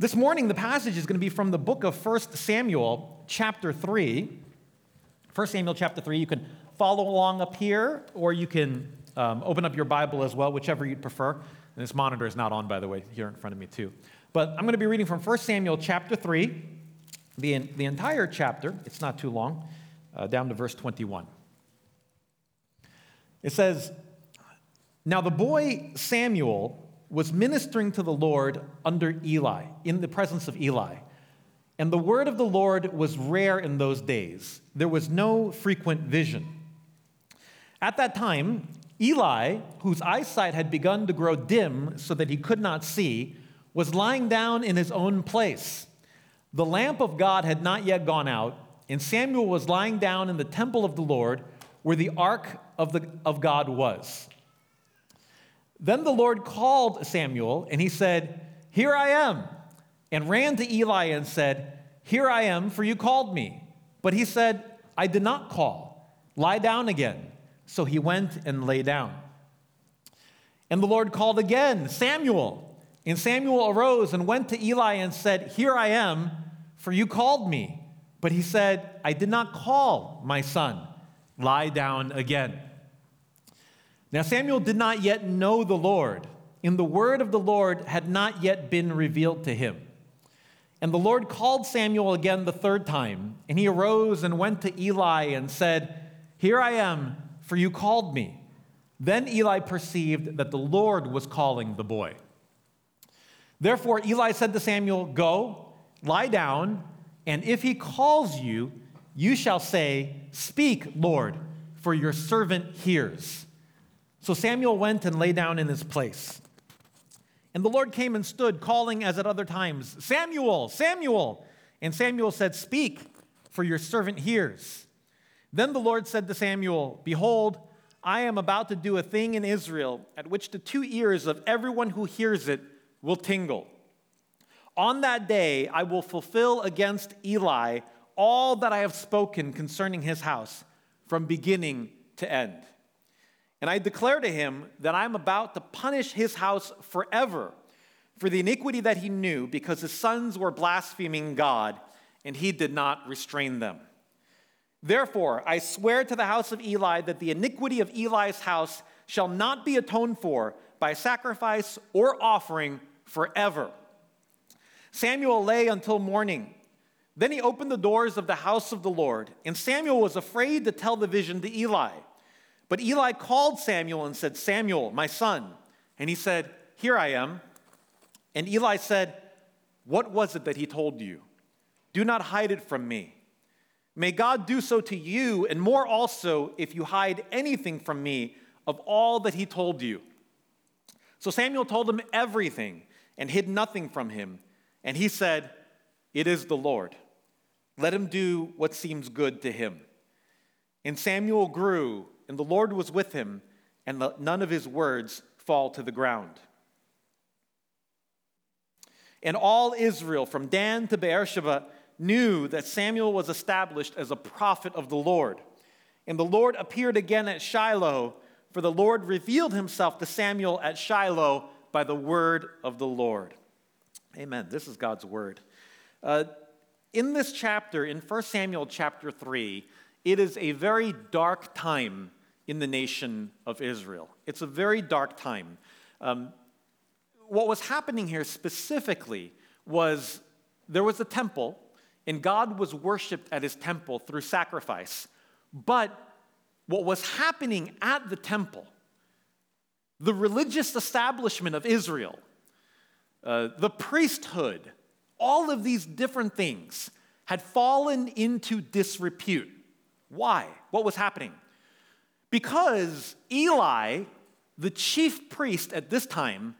This morning, the passage is going to be from the book of 1 Samuel, chapter 3. 1 Samuel, chapter 3. You can follow along up here, or you can um, open up your Bible as well, whichever you'd prefer. And this monitor is not on, by the way, here in front of me, too. But I'm going to be reading from 1 Samuel, chapter 3, the, the entire chapter. It's not too long, uh, down to verse 21. It says, Now the boy Samuel was ministering to the Lord under Eli, in the presence of Eli. And the word of the Lord was rare in those days. There was no frequent vision. At that time, Eli, whose eyesight had begun to grow dim so that he could not see, was lying down in his own place. The lamp of God had not yet gone out, and Samuel was lying down in the temple of the Lord where the ark of, the, of God was. Then the Lord called Samuel, and he said, Here I am, and ran to Eli and said, Here I am, for you called me. But he said, I did not call. Lie down again. So he went and lay down. And the Lord called again, Samuel. And Samuel arose and went to Eli and said, Here I am, for you called me. But he said, I did not call, my son. Lie down again. Now, Samuel did not yet know the Lord, and the word of the Lord had not yet been revealed to him. And the Lord called Samuel again the third time, and he arose and went to Eli and said, Here I am, for you called me. Then Eli perceived that the Lord was calling the boy. Therefore, Eli said to Samuel, Go, lie down, and if he calls you, you shall say, Speak, Lord, for your servant hears. So Samuel went and lay down in his place. And the Lord came and stood, calling as at other times, Samuel, Samuel. And Samuel said, Speak, for your servant hears. Then the Lord said to Samuel, Behold, I am about to do a thing in Israel at which the two ears of everyone who hears it will tingle. On that day, I will fulfill against Eli all that I have spoken concerning his house from beginning to end. And I declare to him that I am about to punish his house forever for the iniquity that he knew, because his sons were blaspheming God, and he did not restrain them. Therefore, I swear to the house of Eli that the iniquity of Eli's house shall not be atoned for by sacrifice or offering forever. Samuel lay until morning. Then he opened the doors of the house of the Lord, and Samuel was afraid to tell the vision to Eli. But Eli called Samuel and said, Samuel, my son. And he said, Here I am. And Eli said, What was it that he told you? Do not hide it from me. May God do so to you, and more also, if you hide anything from me of all that he told you. So Samuel told him everything and hid nothing from him. And he said, It is the Lord. Let him do what seems good to him. And Samuel grew and the Lord was with him, and none of his words fall to the ground. And all Israel, from Dan to Beersheba, knew that Samuel was established as a prophet of the Lord. And the Lord appeared again at Shiloh, for the Lord revealed himself to Samuel at Shiloh by the word of the Lord. Amen. This is God's word. Uh, in this chapter, in 1 Samuel chapter 3, it is a very dark time in the nation of Israel. It's a very dark time. Um, what was happening here specifically was there was a temple, and God was worshiped at his temple through sacrifice. But what was happening at the temple, the religious establishment of Israel, uh, the priesthood, all of these different things had fallen into disrepute. Why? What was happening? Because Eli, the chief priest at this time,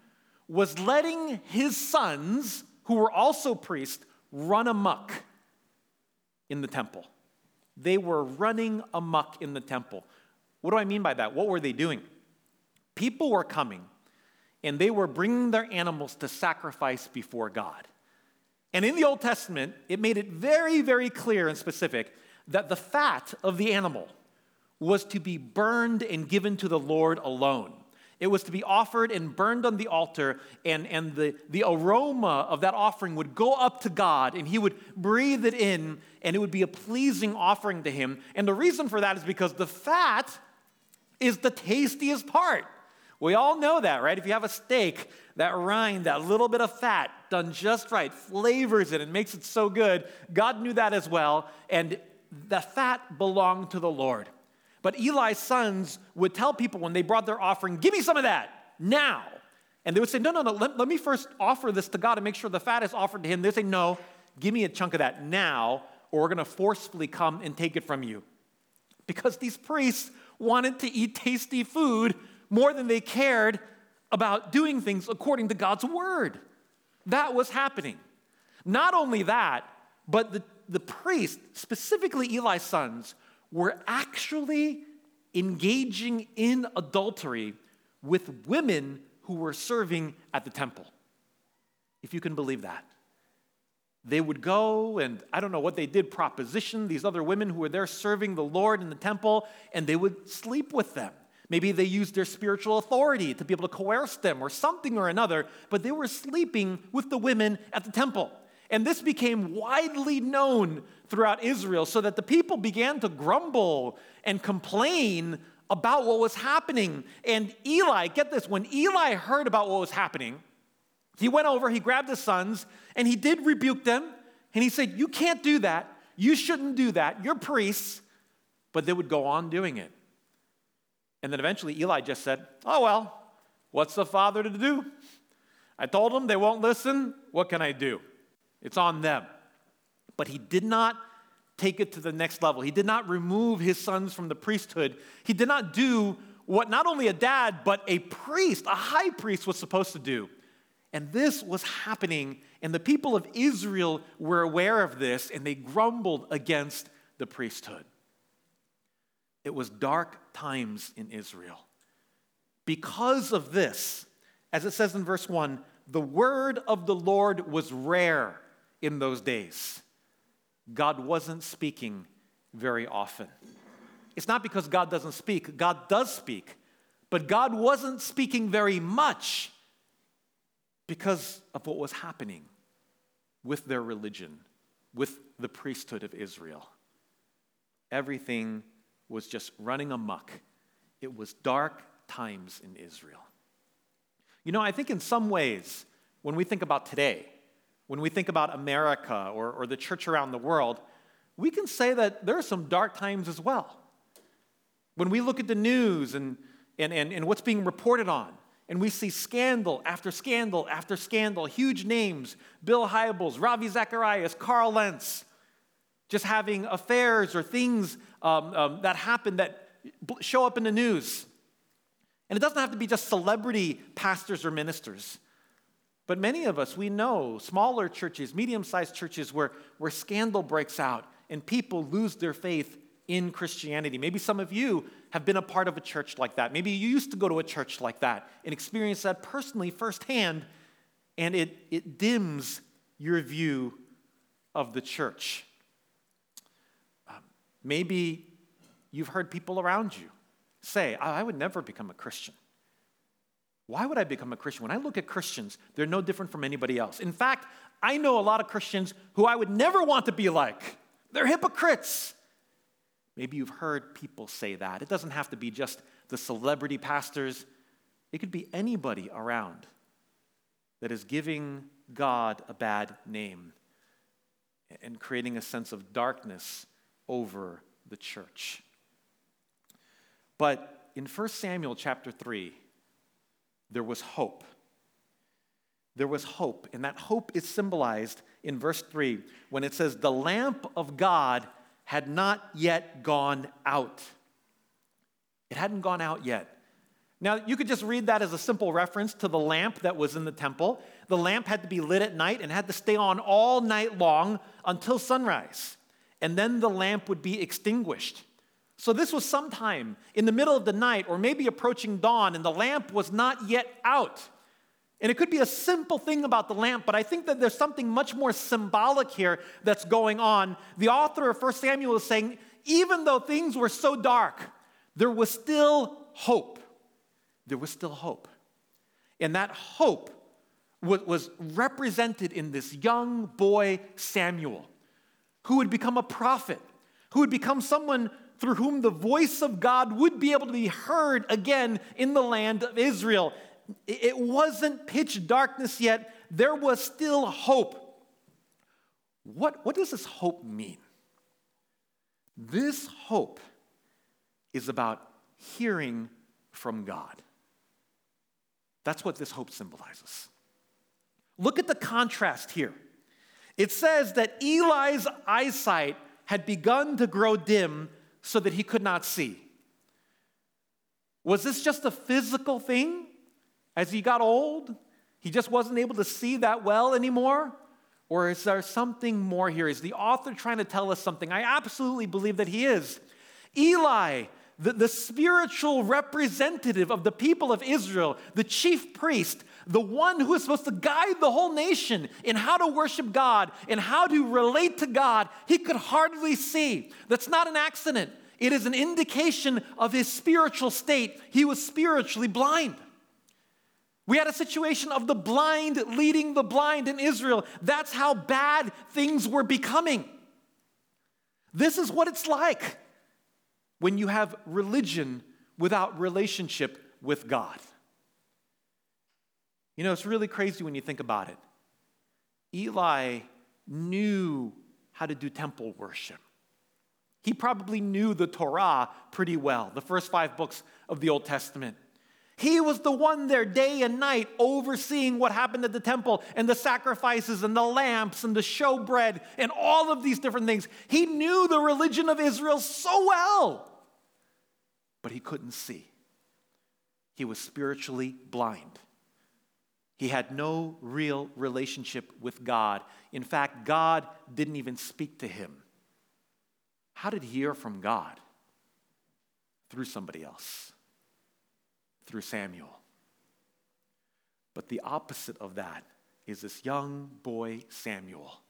was letting his sons, who were also priests, run amuck in the temple. They were running amuck in the temple. What do I mean by that? What were they doing? People were coming and they were bringing their animals to sacrifice before God. And in the Old Testament, it made it very, very clear and specific that the fat of the animal was to be burned and given to the Lord alone. It was to be offered and burned on the altar, and, and the, the aroma of that offering would go up to God, and He would breathe it in, and it would be a pleasing offering to Him. And the reason for that is because the fat is the tastiest part. We all know that, right? If you have a steak, that rind, that little bit of fat done just right, flavors it and makes it so good. God knew that as well, and the fat belonged to the Lord. But Eli's sons would tell people when they brought their offering, Give me some of that now. And they would say, No, no, no, let, let me first offer this to God and make sure the fat is offered to Him. They'd say, No, give me a chunk of that now, or we're going to forcefully come and take it from you. Because these priests wanted to eat tasty food more than they cared about doing things according to God's word. That was happening. Not only that, but the, the priests, specifically Eli's sons, were actually engaging in adultery with women who were serving at the temple. If you can believe that. They would go and I don't know what they did, proposition these other women who were there serving the Lord in the temple, and they would sleep with them. Maybe they used their spiritual authority to be able to coerce them or something or another, but they were sleeping with the women at the temple. And this became widely known throughout Israel so that the people began to grumble and complain about what was happening. And Eli, get this, when Eli heard about what was happening, he went over, he grabbed his sons, and he did rebuke them. And he said, You can't do that. You shouldn't do that. You're priests. But they would go on doing it. And then eventually Eli just said, Oh, well, what's the father to do? I told them they won't listen. What can I do? It's on them. But he did not take it to the next level. He did not remove his sons from the priesthood. He did not do what not only a dad, but a priest, a high priest, was supposed to do. And this was happening, and the people of Israel were aware of this, and they grumbled against the priesthood. It was dark times in Israel. Because of this, as it says in verse 1, the word of the Lord was rare in those days. God wasn't speaking very often. It's not because God doesn't speak, God does speak, but God wasn't speaking very much because of what was happening with their religion, with the priesthood of Israel. Everything was just running amuck. It was dark times in Israel. You know, I think in some ways, when we think about today, when we think about America or, or the church around the world, we can say that there are some dark times as well. When we look at the news and, and, and, and what's being reported on, and we see scandal after scandal after scandal, huge names Bill Hybels, Ravi Zacharias, Carl Lentz, just having affairs or things um, um, that happen that show up in the news. And it doesn't have to be just celebrity pastors or ministers. But many of us, we know smaller churches, medium sized churches where, where scandal breaks out and people lose their faith in Christianity. Maybe some of you have been a part of a church like that. Maybe you used to go to a church like that and experience that personally firsthand, and it, it dims your view of the church. Um, maybe you've heard people around you say, I would never become a Christian. Why would I become a Christian? When I look at Christians, they're no different from anybody else. In fact, I know a lot of Christians who I would never want to be like. They're hypocrites. Maybe you've heard people say that. It doesn't have to be just the celebrity pastors, it could be anybody around that is giving God a bad name and creating a sense of darkness over the church. But in 1 Samuel chapter 3, there was hope. There was hope, and that hope is symbolized in verse 3 when it says, The lamp of God had not yet gone out. It hadn't gone out yet. Now, you could just read that as a simple reference to the lamp that was in the temple. The lamp had to be lit at night and had to stay on all night long until sunrise and then the lamp would be extinguished. So this was sometime in the middle of the night or maybe approaching dawn, and the lamp was not yet out. And it could be a simple thing about the lamp, but I think that there's something much more symbolic here that's going on. The author of 1 Samuel is saying, even though things were so dark, there was still hope. there was still hope. And that hope was represented in this young boy, Samuel, who would become a prophet, who would become someone through whom the voice of God would be able to be heard again in the land of Israel. It wasn't pitch darkness yet, there was still hope. What, what does this hope mean? This hope is about hearing from God. That's what this hope symbolizes. Look at the contrast here. It says that Eli's eyesight had begun to grow dim so that he could not see. Was this just a physical thing? As he got old, he just wasn't able to see that well anymore? Or is there something more here? Is the author trying to tell us something? I absolutely believe that he is. Eli the, the spiritual representative of the people of Israel, the chief priest, the one who is supposed to guide the whole nation in how to worship God and how to relate to God, he could hardly see. That's not an accident. It is an indication of his spiritual state. He was spiritually blind. We had a situation of the blind leading the blind in Israel. That's how bad things were becoming. This is what it's like when you have religion without relationship with God. You know, it's really crazy when you think about it. Eli knew how to do temple worship. He probably knew the Torah pretty well, the first five books of the Old Testament. He was the one there day and night overseeing what happened at the temple and the sacrifices and the lamps and the showbread and all of these different things. He knew the religion of Israel so well but he couldn't see. He was spiritually blind. He had no real relationship with God. In fact, God didn't even speak to him. How did he hear from God? Through somebody else, through Samuel. But the opposite of that is this young boy, Samuel,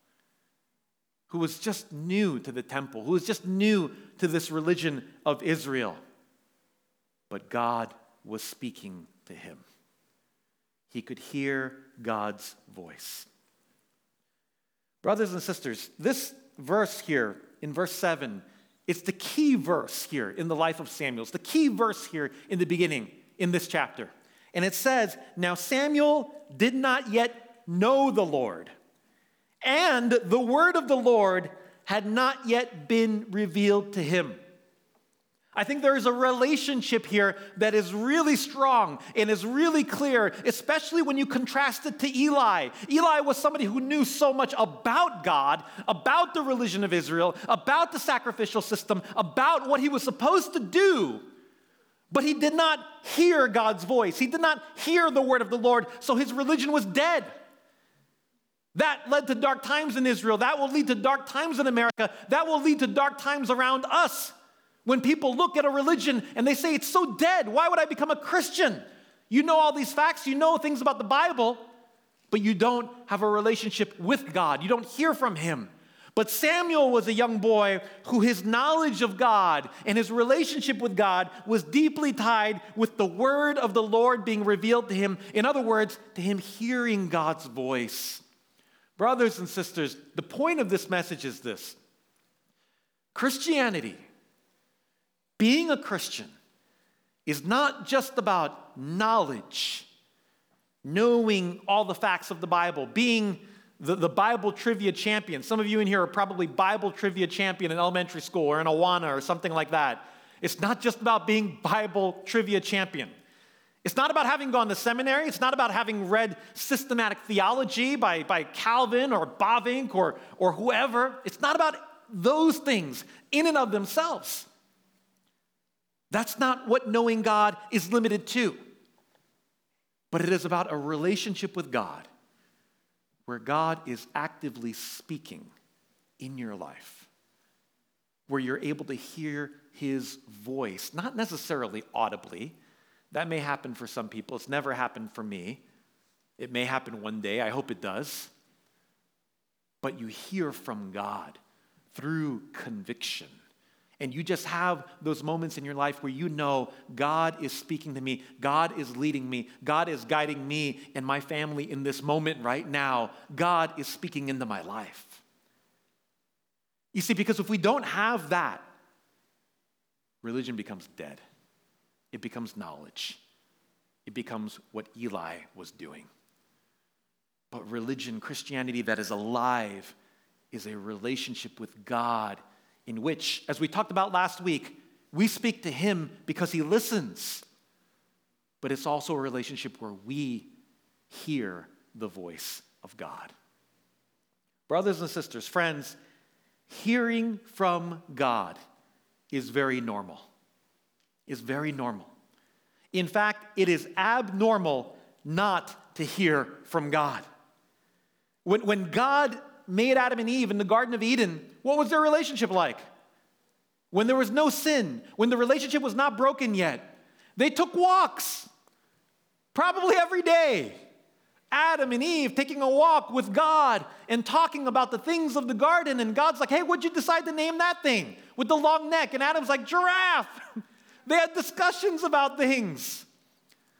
who was just new to the temple, who was just new to this religion of Israel but God was speaking to him. He could hear God's voice. Brothers and sisters, this verse here in verse 7, it's the key verse here in the life of Samuel. It's the key verse here in the beginning in this chapter. And it says, Now Samuel did not yet know the Lord, and the word of the Lord had not yet been revealed to him. I think there is a relationship here that is really strong and is really clear, especially when you contrast it to Eli. Eli was somebody who knew so much about God, about the religion of Israel, about the sacrificial system, about what he was supposed to do, but he did not hear God's voice. He did not hear the word of the Lord, so his religion was dead. That led to dark times in Israel. That will lead to dark times in America. That will lead to dark times around us. When people look at a religion and they say, it's so dead, why would I become a Christian? You know all these facts, you know things about the Bible, but you don't have a relationship with God. You don't hear from Him. But Samuel was a young boy who his knowledge of God and his relationship with God was deeply tied with the word of the Lord being revealed to him. In other words, to him hearing God's voice. Brothers and sisters, the point of this message is this Christianity being a Christian is not just about knowledge, knowing all the facts of the Bible, being the, the Bible trivia champion. Some of you in here are probably Bible trivia champion in elementary school or in Awana or something like that. It's not just about being Bible trivia champion. It's not about having gone to seminary. It's not about having read systematic theology by, by Calvin or Bavinck or, or whoever. It's not about those things in and of themselves. That's not what knowing God is limited to. But it is about a relationship with God where God is actively speaking in your life, where you're able to hear his voice, not necessarily audibly. That may happen for some people. It's never happened for me. It may happen one day. I hope it does. But you hear from God through conviction and you just have those moments in your life where you know God is speaking to me, God is leading me, God is guiding me and my family in this moment right now, God is speaking into my life. You see, because if we don't have that, religion becomes dead. It becomes knowledge. It becomes what Eli was doing. But religion, Christianity that is alive, is a relationship with God in which, as we talked about last week, we speak to Him because He listens. But it's also a relationship where we hear the voice of God. Brothers and sisters, friends, hearing from God is very normal. Is very normal. In fact, it is abnormal not to hear from God. When, when God made Adam and Eve in the Garden of Eden, what was their relationship like? When there was no sin, when the relationship was not broken yet, they took walks, probably every day. Adam and Eve taking a walk with God and talking about the things of the garden. And God's like, hey, what'd you decide to name that thing with the long neck? And Adam's like, giraffe. they had discussions about things.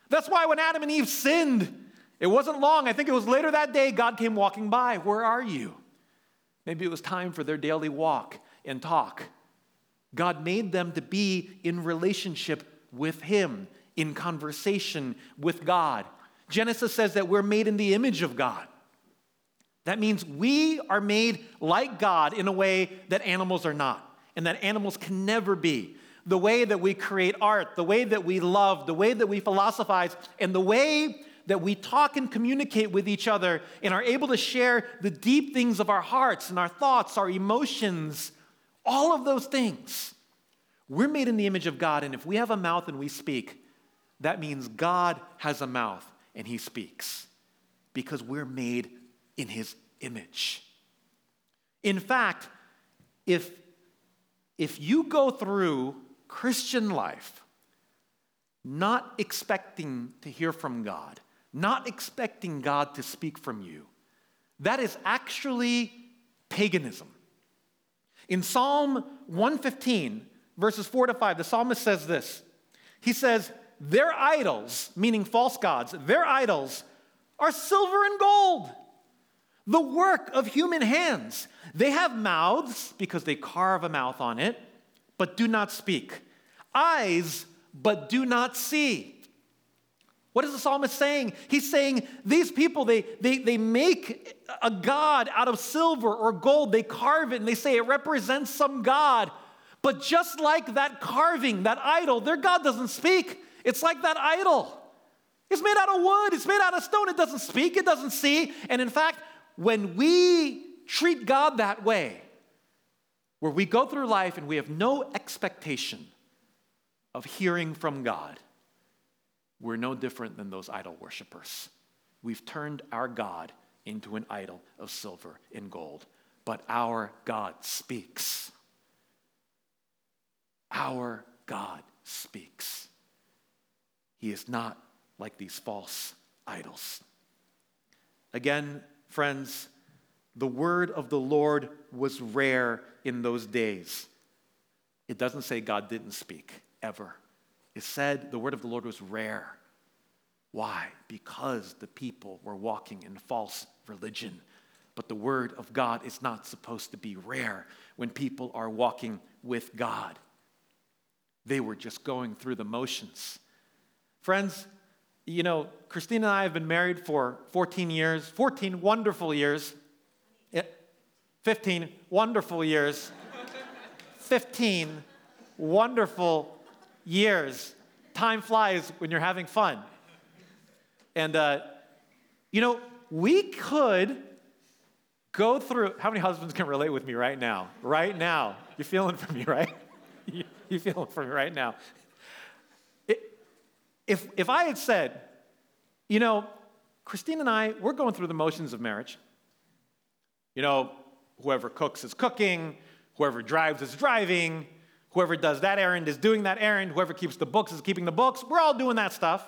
That's why when Adam and Eve sinned, it wasn't long. I think it was later that day, God came walking by. Where are you? Maybe it was time for their daily walk and talk. God made them to be in relationship with Him, in conversation with God. Genesis says that we're made in the image of God. That means we are made like God in a way that animals are not, and that animals can never be. The way that we create art, the way that we love, the way that we philosophize, and the way that we talk and communicate with each other and are able to share the deep things of our hearts and our thoughts, our emotions, all of those things. We're made in the image of God, and if we have a mouth and we speak, that means God has a mouth and he speaks because we're made in his image. In fact, if, if you go through Christian life not expecting to hear from God, not expecting God to speak from you, that is actually paganism. In Psalm 115, verses 4 to 5, the psalmist says this He says, Their idols, meaning false gods, their idols are silver and gold, the work of human hands. They have mouths because they carve a mouth on it, but do not speak, eyes, but do not see. What is the psalmist saying? He's saying these people, they, they, they make a God out of silver or gold. They carve it and they say it represents some God. But just like that carving, that idol, their God doesn't speak. It's like that idol. It's made out of wood, it's made out of stone. It doesn't speak, it doesn't see. And in fact, when we treat God that way, where we go through life and we have no expectation of hearing from God, we're no different than those idol worshippers. We've turned our God into an idol of silver and gold, but our God speaks. Our God speaks. He is not like these false idols. Again, friends, the word of the Lord was rare in those days. It doesn't say God didn't speak ever. It said the word of the Lord was rare. Why? Because the people were walking in false religion. But the word of God is not supposed to be rare when people are walking with God. They were just going through the motions. Friends, you know, Christine and I have been married for 14 years, 14 wonderful years. 15 wonderful years. 15 wonderful years. Time flies when you're having fun. And, uh, you know, we could go through. How many husbands can relate with me right now? Right now. You're feeling for me, right? You're feeling for me right now. If, if I had said, you know, Christine and I, we're going through the motions of marriage. You know, whoever cooks is cooking, whoever drives is driving, Whoever does that errand is doing that errand. Whoever keeps the books is keeping the books. We're all doing that stuff.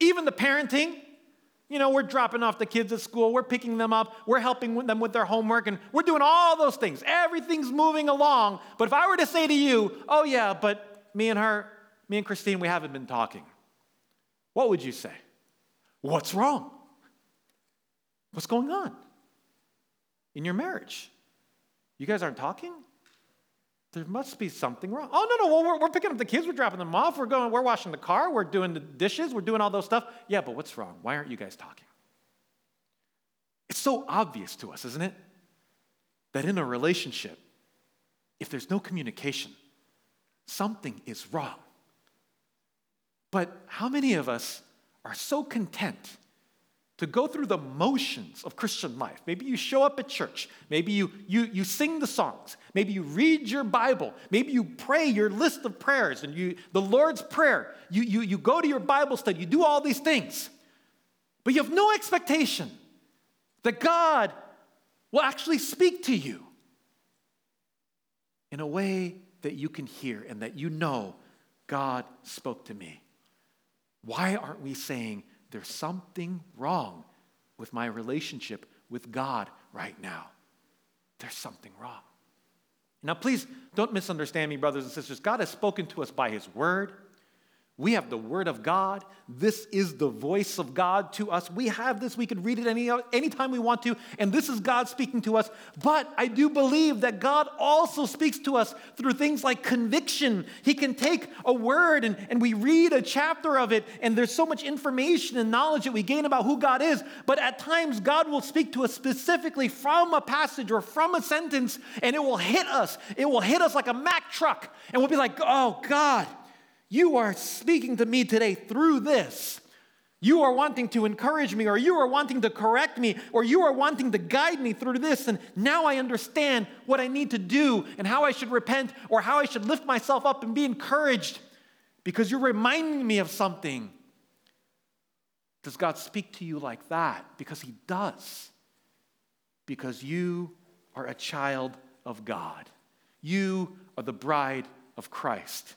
Even the parenting, You know, we're dropping off the kids at school, we're picking them up, we're helping them with their homework, and we're doing all those things. Everything's moving along. But if I were to say to you, oh, yeah, but me and her, me and Christine, we haven't been talking, what would you say? What's wrong? What's going on in your marriage? You guys aren't talking? There must be something wrong. Oh, no, no, well, we're, we're picking up the kids, we're dropping them off, we're going, we're washing the car, we're doing the dishes, we're doing all those stuff. Yeah, but what's wrong? Why aren't you guys talking? It's so obvious to us, isn't it? That in a relationship, if there's no communication, something is wrong. But how many of us are so content to go through the motions of Christian life. Maybe you show up at church. Maybe you, you, you sing the songs. Maybe you read your Bible. Maybe you pray your list of prayers and you, the Lord's Prayer. You, you, you go to your Bible study. You do all these things. But you have no expectation that God will actually speak to you in a way that you can hear and that you know God spoke to me. Why aren't we saying, there's something wrong with my relationship with God right now. There's something wrong. Now, please don't misunderstand me, brothers and sisters. God has spoken to us by His Word. We have the Word of God. This is the voice of God to us. We have this. We can read it any anytime we want to, and this is God speaking to us. But I do believe that God also speaks to us through things like conviction. He can take a word and, and we read a chapter of it, and there's so much information and knowledge that we gain about who God is. But at times, God will speak to us specifically from a passage or from a sentence, and it will hit us. It will hit us like a Mack truck, and we'll be like, oh, God. You are speaking to me today through this. You are wanting to encourage me, or you are wanting to correct me, or you are wanting to guide me through this. And now I understand what I need to do and how I should repent, or how I should lift myself up and be encouraged because you're reminding me of something. Does God speak to you like that? Because He does. Because you are a child of God, you are the bride of Christ.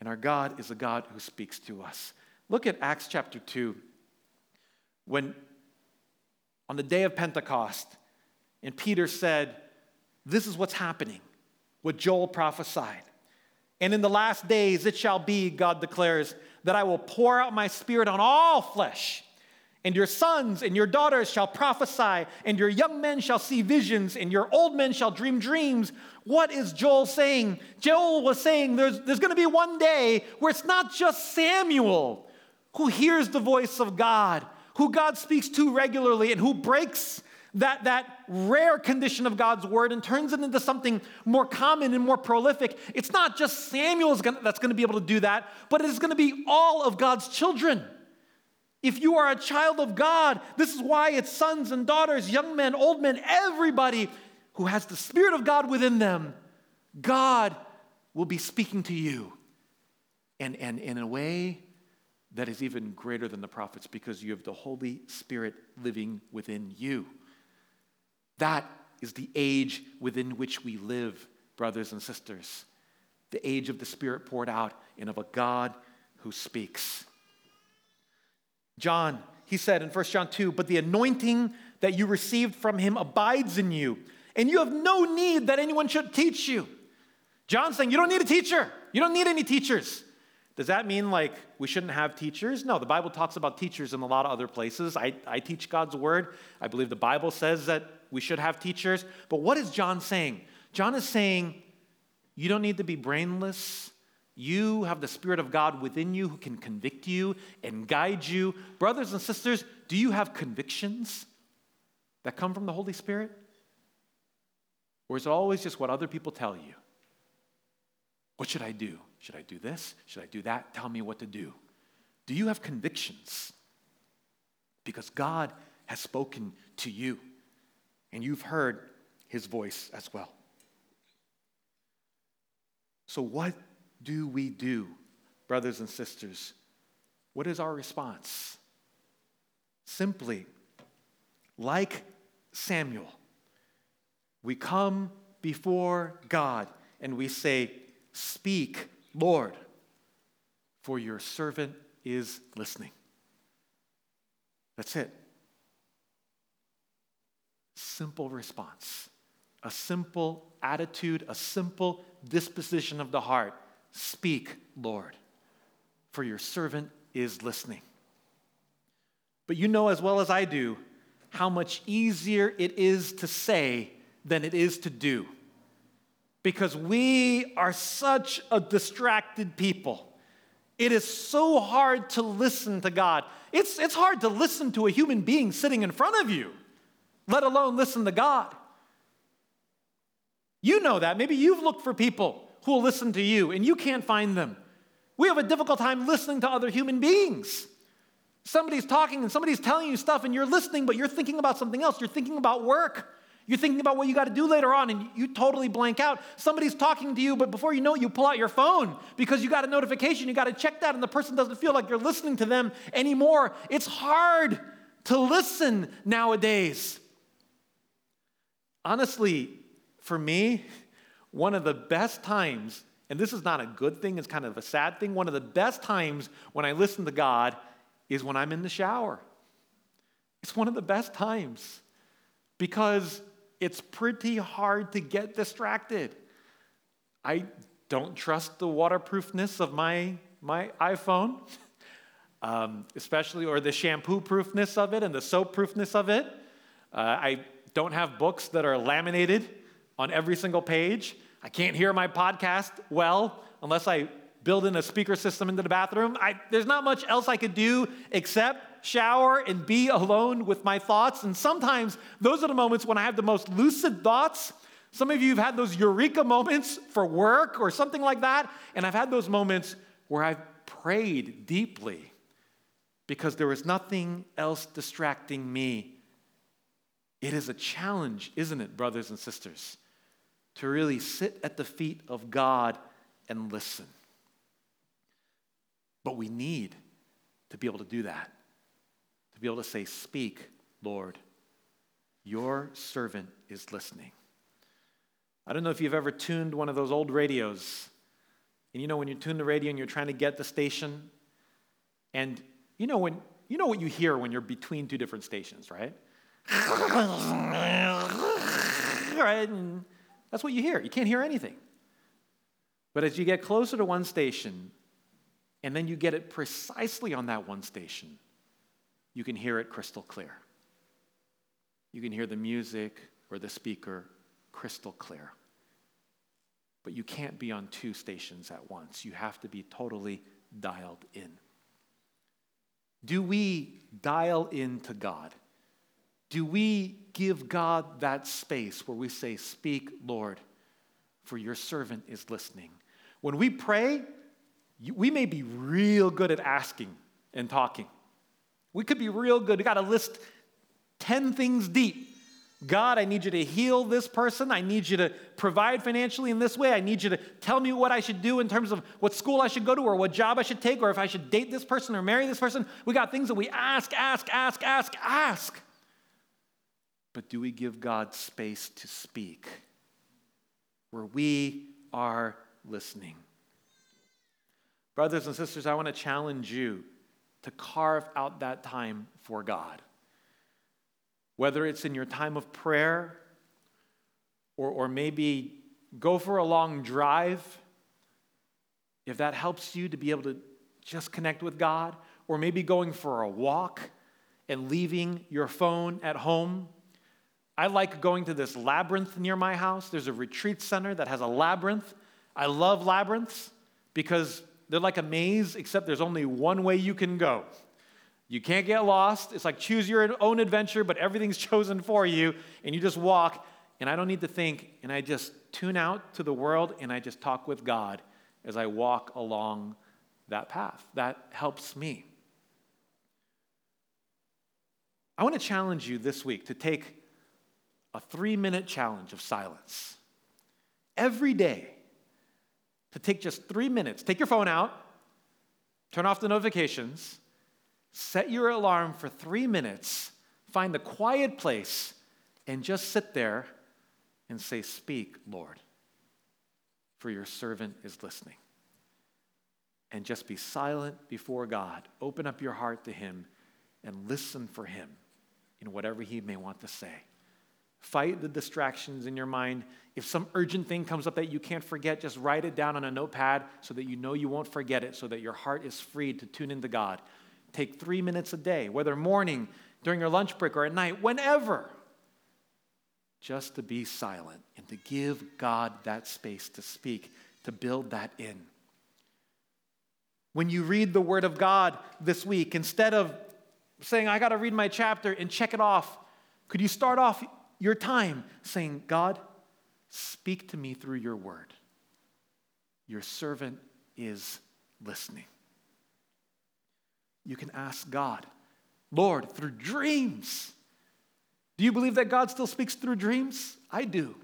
And our God is a God who speaks to us. Look at Acts chapter 2. When on the day of Pentecost, and Peter said, This is what's happening, what Joel prophesied. And in the last days it shall be, God declares, that I will pour out my spirit on all flesh. And your sons and your daughters shall prophesy, and your young men shall see visions, and your old men shall dream dreams. What is Joel saying? Joel was saying there's, there's going to be one day where it's not just Samuel who hears the voice of God, who God speaks to regularly, and who breaks that, that rare condition of God's word and turns it into something more common and more prolific. It's not just Samuel that's going to be able to do that, but it is going to be all of God's children. If you are a child of God, this is why it's sons and daughters, young men, old men, everybody who has the Spirit of God within them, God will be speaking to you. And, and in a way that is even greater than the prophets because you have the Holy Spirit living within you. That is the age within which we live, brothers and sisters. The age of the Spirit poured out and of a God who speaks. John, he said in 1 John 2, but the anointing that you received from him abides in you, and you have no need that anyone should teach you. John's saying, You don't need a teacher. You don't need any teachers. Does that mean like we shouldn't have teachers? No, the Bible talks about teachers in a lot of other places. I, I teach God's word. I believe the Bible says that we should have teachers. But what is John saying? John is saying, You don't need to be brainless. You have the Spirit of God within you who can convict you and guide you. Brothers and sisters, do you have convictions that come from the Holy Spirit? Or is it always just what other people tell you? What should I do? Should I do this? Should I do that? Tell me what to do. Do you have convictions? Because God has spoken to you and you've heard his voice as well. So, what do we do, brothers and sisters? What is our response? Simply, like Samuel, we come before God and we say, Speak, Lord, for your servant is listening. That's it. Simple response, a simple attitude, a simple disposition of the heart. Speak, Lord, for your servant is listening. But you know as well as I do how much easier it is to say than it is to do. Because we are such a distracted people. It is so hard to listen to God. It's, it's hard to listen to a human being sitting in front of you, let alone listen to God. You know that. Maybe you've looked for people who will listen to you and you can't find them. We have a difficult time listening to other human beings. Somebody's talking and somebody's telling you stuff and you're listening, but you're thinking about something else. You're thinking about work. You're thinking about what you got to do later on and you totally blank out. Somebody's talking to you, but before you know it, you pull out your phone because you got a notification. You got to check that, and the person doesn't feel like you're listening to them anymore. It's hard to listen nowadays. Honestly, for me, one of the best times, and this is not a good thing, it's kind of a sad thing, one of the best times when I listen to God is when I'm in the shower. It's one of the best times because it's pretty hard to get distracted. I don't trust the waterproofness of my, my iPhone, um, especially, or the shampoo proofness of it and the soap proofness of it. Uh, I don't have books that are laminated on every single page. I can't hear my podcast well unless I build in a speaker system into the bathroom. I, there's not much else I could do except shower and be alone with my thoughts. And sometimes those are the moments when I have the most lucid thoughts. Some of you have had those eureka moments for work or something like that. And I've had those moments where I've prayed deeply because there was nothing else distracting me. It is a challenge, isn't it, brothers and sisters, to really sit at the feet of God and listen. But we need to be able to do that, to be able to say, Speak, Lord, your servant is listening. I don't know if you've ever tuned one of those old radios. And you know, when you tune the radio and you're trying to get the station, and you know, when, you know what you hear when you're between two different stations, right? right? And that's what you hear. You can't hear anything. But as you get closer to one station, and then you get it precisely on that one station, you can hear it crystal clear. You can hear the music or the speaker crystal clear. But you can't be on two stations at once. You have to be totally dialed in. Do we dial in to God? Do we give God that space where we say, Speak, Lord, for your servant is listening? When we pray, we may be real good at asking and talking. We could be real good. We got to list 10 things deep. God, I need you to heal this person. I need you to provide financially in this way. I need you to tell me what I should do in terms of what school I should go to or what job I should take or if I should date this person or marry this person. We got things that we ask, ask, ask, ask, ask. But do we give God space to speak where we are listening? Brothers and sisters, I want to challenge you to carve out that time for God. Whether it's in your time of prayer or, or maybe go for a long drive, if that helps you to be able to just connect with God, or maybe going for a walk and leaving your phone at home. I like going to this labyrinth near my house. There's a retreat center that has a labyrinth. I love labyrinths because they're like a maze, except there's only one way you can go. You can't get lost. It's like choose your own adventure, but everything's chosen for you, and you just walk. And I don't need to think, and I just tune out to the world and I just talk with God as I walk along that path. That helps me. I want to challenge you this week to take a three minute challenge of silence. Every day, to take just three minutes. Take your phone out, turn off the notifications, set your alarm for three minutes, find a quiet place, and just sit there and say, Speak, Lord, for your servant is listening. And just be silent before God. Open up your heart to Him and listen for him in whatever he may want to say. Fight the distractions in your mind. If some urgent thing comes up that you can't forget, just write it down on a notepad so that you know you won't forget it, so that your heart is free to tune into God. Take three minutes a day, whether morning, during your lunch break, or at night, whenever, just to be silent and to give God that space to speak, to build that in. When you read the Word of God this week, instead of saying, I got to read my chapter and check it off, could you start off your time saying, God, speak to me through your word. Your servant is listening. You can ask God, Lord, through dreams. Do you believe that God still speaks through dreams? I do.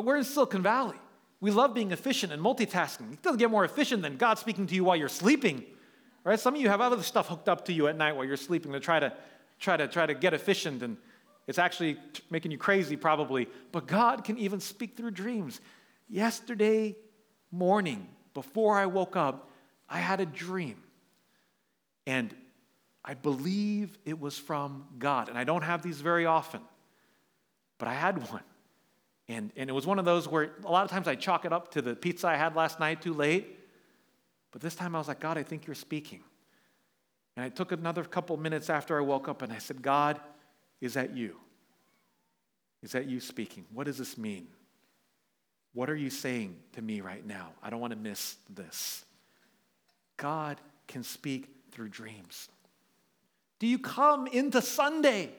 We're in Silicon Valley. We love being efficient and multitasking. It doesn't get more efficient than God speaking to you while you're sleeping. Right? Some of you have other stuff hooked up to you at night while you're sleeping to try to try to try to get efficient and it's actually making you crazy, probably. But God can even speak through dreams. Yesterday morning, before I woke up, I had a dream. And I believe it was from God. And I don't have these very often, but I had one. And, and it was one of those where a lot of times I chalk it up to the pizza I had last night too late. But this time I was like, God, I think you're speaking. And I took another couple minutes after I woke up and I said, God, is that you? Is that you speaking? What does this mean? What are you saying to me right now? I don't want to miss this. God can speak through dreams. Do you come into Sunday,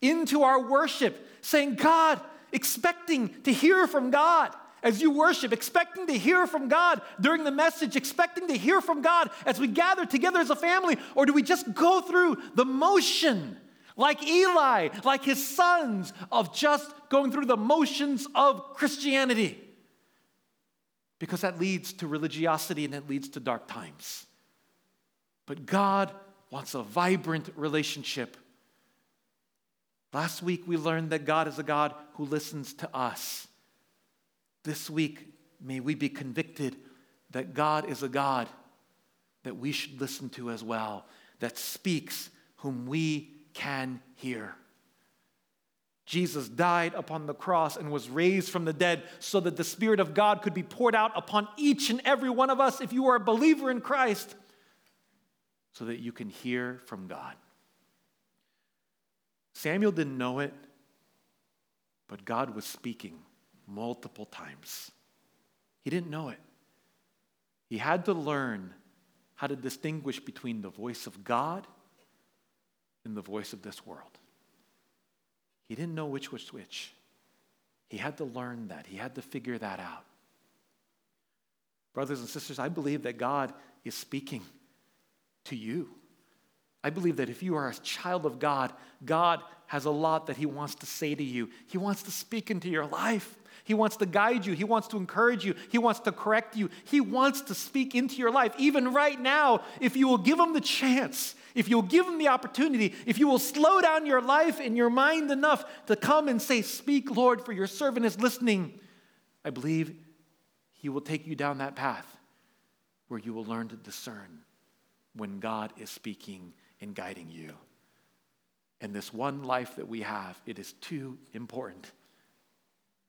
into our worship, saying, God, expecting to hear from God? As you worship, expecting to hear from God during the message, expecting to hear from God as we gather together as a family? Or do we just go through the motion like Eli, like his sons, of just going through the motions of Christianity. Because that leads to religiosity and it leads to dark times. But God wants a vibrant relationship. Last week we learned that God is a God who listens to us. This week, may we be convicted that God is a God that we should listen to as well, that speaks whom we can hear. Jesus died upon the cross and was raised from the dead so that the Spirit of God could be poured out upon each and every one of us if you are a believer in Christ, so that you can hear from God. Samuel didn't know it, but God was speaking multiple times. He didn't know it. He had to learn how to distinguish between the voice of God in the voice of this world. He didn't know which was which. He had to learn that, he had to figure that out. Brothers and sisters, I believe that God is speaking to you. I believe that if you are a child of God, God has a lot that He wants to say to you. He wants to speak into your life. He wants to guide you. He wants to encourage you. He wants to correct you. He wants to speak into your life. Even right now, if you will give Him the chance, if you'll give Him the opportunity, if you will slow down your life and your mind enough to come and say, Speak, Lord, for your servant is listening, I believe He will take you down that path where you will learn to discern when God is speaking and guiding you. And this one life that we have, it is too important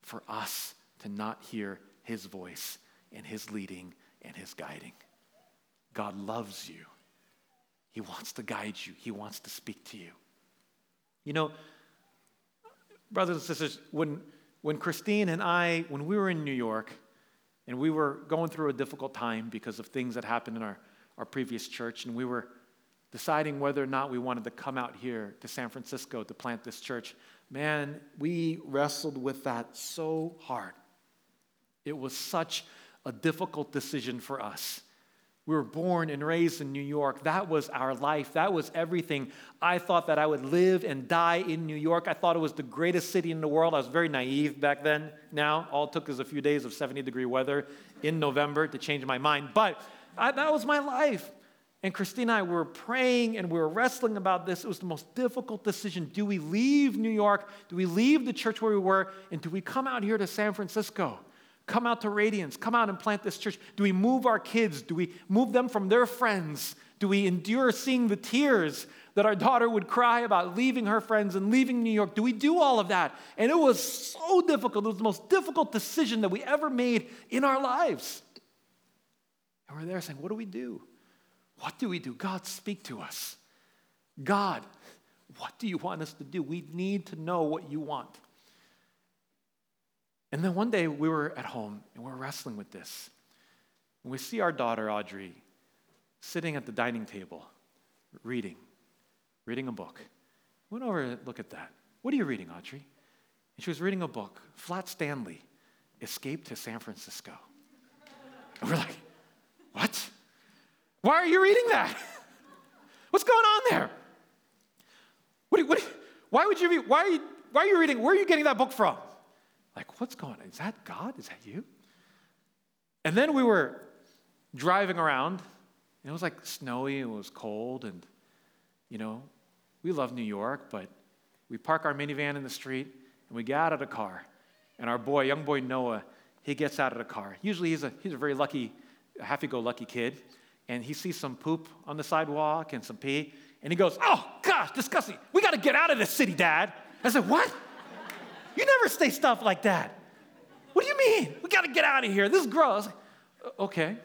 for us to not hear his voice and his leading and his guiding. God loves you. He wants to guide you, he wants to speak to you. You know, brothers and sisters, when, when Christine and I, when we were in New York and we were going through a difficult time because of things that happened in our, our previous church, and we were deciding whether or not we wanted to come out here to San Francisco to plant this church, man, we wrestled with that so hard. It was such a difficult decision for us. We were born and raised in New York. That was our life. That was everything. I thought that I would live and die in New York. I thought it was the greatest city in the world. I was very naive back then. Now, all it took is a few days of 70 degree weather in November to change my mind. But I, that was my life. And Christine and I were praying and we were wrestling about this. It was the most difficult decision. Do we leave New York? Do we leave the church where we were? And do we come out here to San Francisco? Come out to Radiance? Come out and plant this church? Do we move our kids? Do we move them from their friends Do we endure seeing the tears that our daughter would cry about leaving her friends and leaving New York? Do we do all of that? And it was so difficult. It was the most difficult decision that we ever made in our lives. And we're there saying, What do we do? What do we do? God, speak to us. God, what do you want us to do? We need to know what you want. And then one day we were at home and we we're wrestling with this. And we see our daughter, Audrey, sitting at the dining table, reading, reading a book. We went over and look at that. What are you reading, Audrey? And she was reading a book, Flat Stanley, Escape to San Francisco. And we're like, what? Why are you reading that? What's going on there? What, what, why would you be, why are you, why are you reading, where are you getting that book from? Like, what's going on? Is that God? Is that you? And then we were driving around, and it was like snowy, and it was cold, and, you know, we love New York, but we park our minivan in the street, and we get out of the car, and our boy, young boy Noah, he gets out of the car. Usually he's a, he's a very lucky, happy-go-lucky kid, and he sees some poop on the sidewalk and some pee, and he goes, oh, gosh, disgusting. We got to get out of this city, Dad. I said, what? You never say stuff like that. What do you mean? We got to get out of here. This is gross. Okay.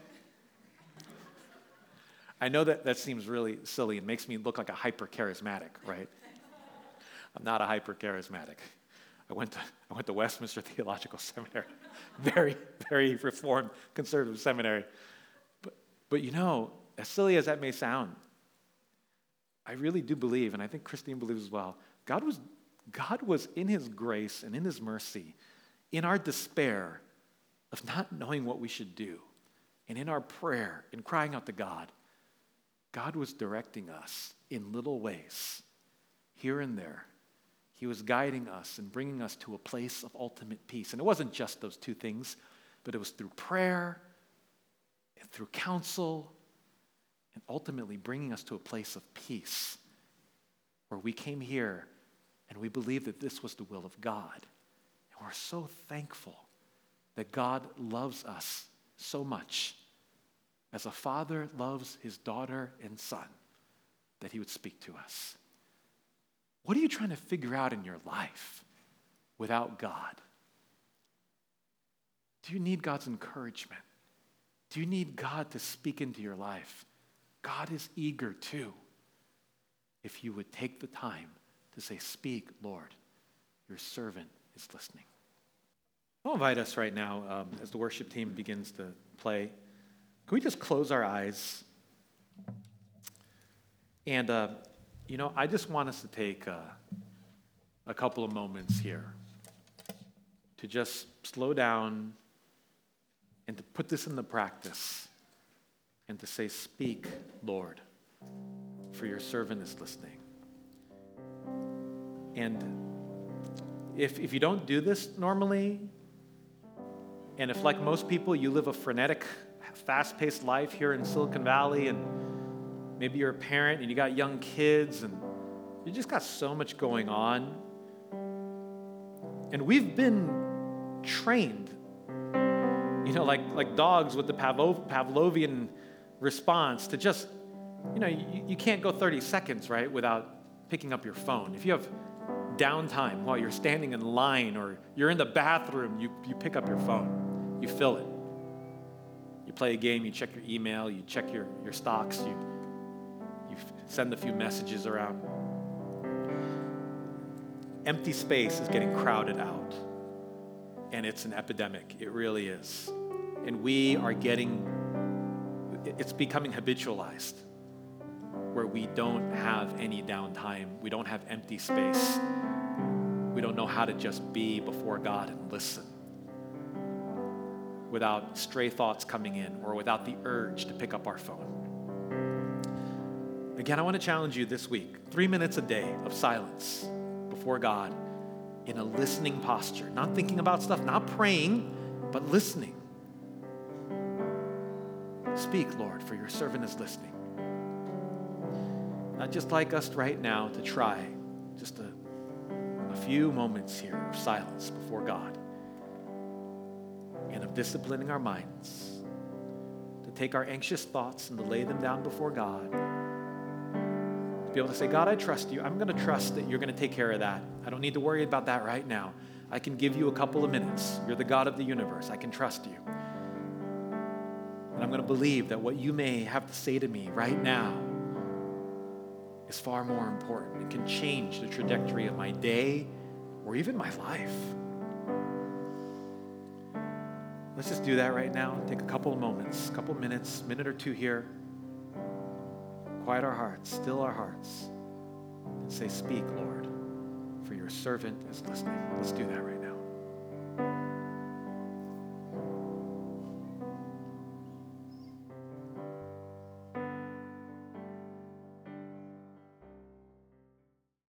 I know that that seems really silly and makes me look like a hyper charismatic, right? I'm not a hyper charismatic. I went to, I went to Westminster Theological Seminary, very, very reformed conservative seminary. But, you know, as silly as that may sound, I really do believe, and I think Christine believes as well, God was God was in His grace and in His mercy, in our despair of not knowing what we should do, and in our prayer, in crying out to God, God was directing us in little ways, here and there. He was guiding us and bringing us to a place of ultimate peace. And it wasn't just those two things, but it was through prayer and through counsel and ultimately bringing us to a place of peace where we came here and we believe that this was the will of God. And we're so thankful that God loves us so much as a father loves his daughter and son that he would speak to us. What are you trying to figure out in your life without God? Do you need God's encouragement? Do you need God to speak into your life? God is eager too. If you would take the time to say, Speak, Lord, your servant is listening. I'll invite us right now um, as the worship team begins to play. Can we just close our eyes? And, uh, you know, I just want us to take uh, a couple of moments here to just slow down and to put this into practice and to say, Speak, Lord, for your servant is listening. And if, if you don't do this normally, and if, like most people, you live a frenetic, fast paced life here in Silicon Valley, and maybe you're a parent and you got young kids, and you just got so much going on. And we've been trained, you know, like, like dogs with the Pavlov, Pavlovian response to just, you know, you, you can't go 30 seconds, right, without picking up your phone. If you have downtime while you're standing in line or you're in the bathroom, you, you pick up your phone, you fill it. You play a game, you check your email, you check your, your stocks, you, you send a few messages around. Empty space is getting crowded out, and it's an epidemic. It really is. And we are getting, it's becoming habitualized where we don't have any downtime, we don't have empty space, we don't know how to just be before God and listen without stray thoughts coming in or without the urge to pick up our phone. Again, I want to challenge you this week three minutes a day of silence before God in a listening posture, not thinking about stuff, not praying, but listening. Speak, Lord, for your servant is listening. I'd just like us right now to try just a, a few moments here of silence before God and of disciplining our minds to take our anxious thoughts and to lay them down before God. Be able to say, God, I trust you. I'm going to trust that you're going to take care of that. I don't need to worry about that right now. I can give you a couple of minutes. You're the God of the universe. I can trust you. And I'm going to believe that what you may have to say to me right now is far more important and can change the trajectory of my day or even my life. Let's just do that right now. Take a couple of moments, a couple minutes, minute or two here. Quiet our hearts, still our hearts, and say, Speak, Lord, for your servant is listening. Let's do that right now.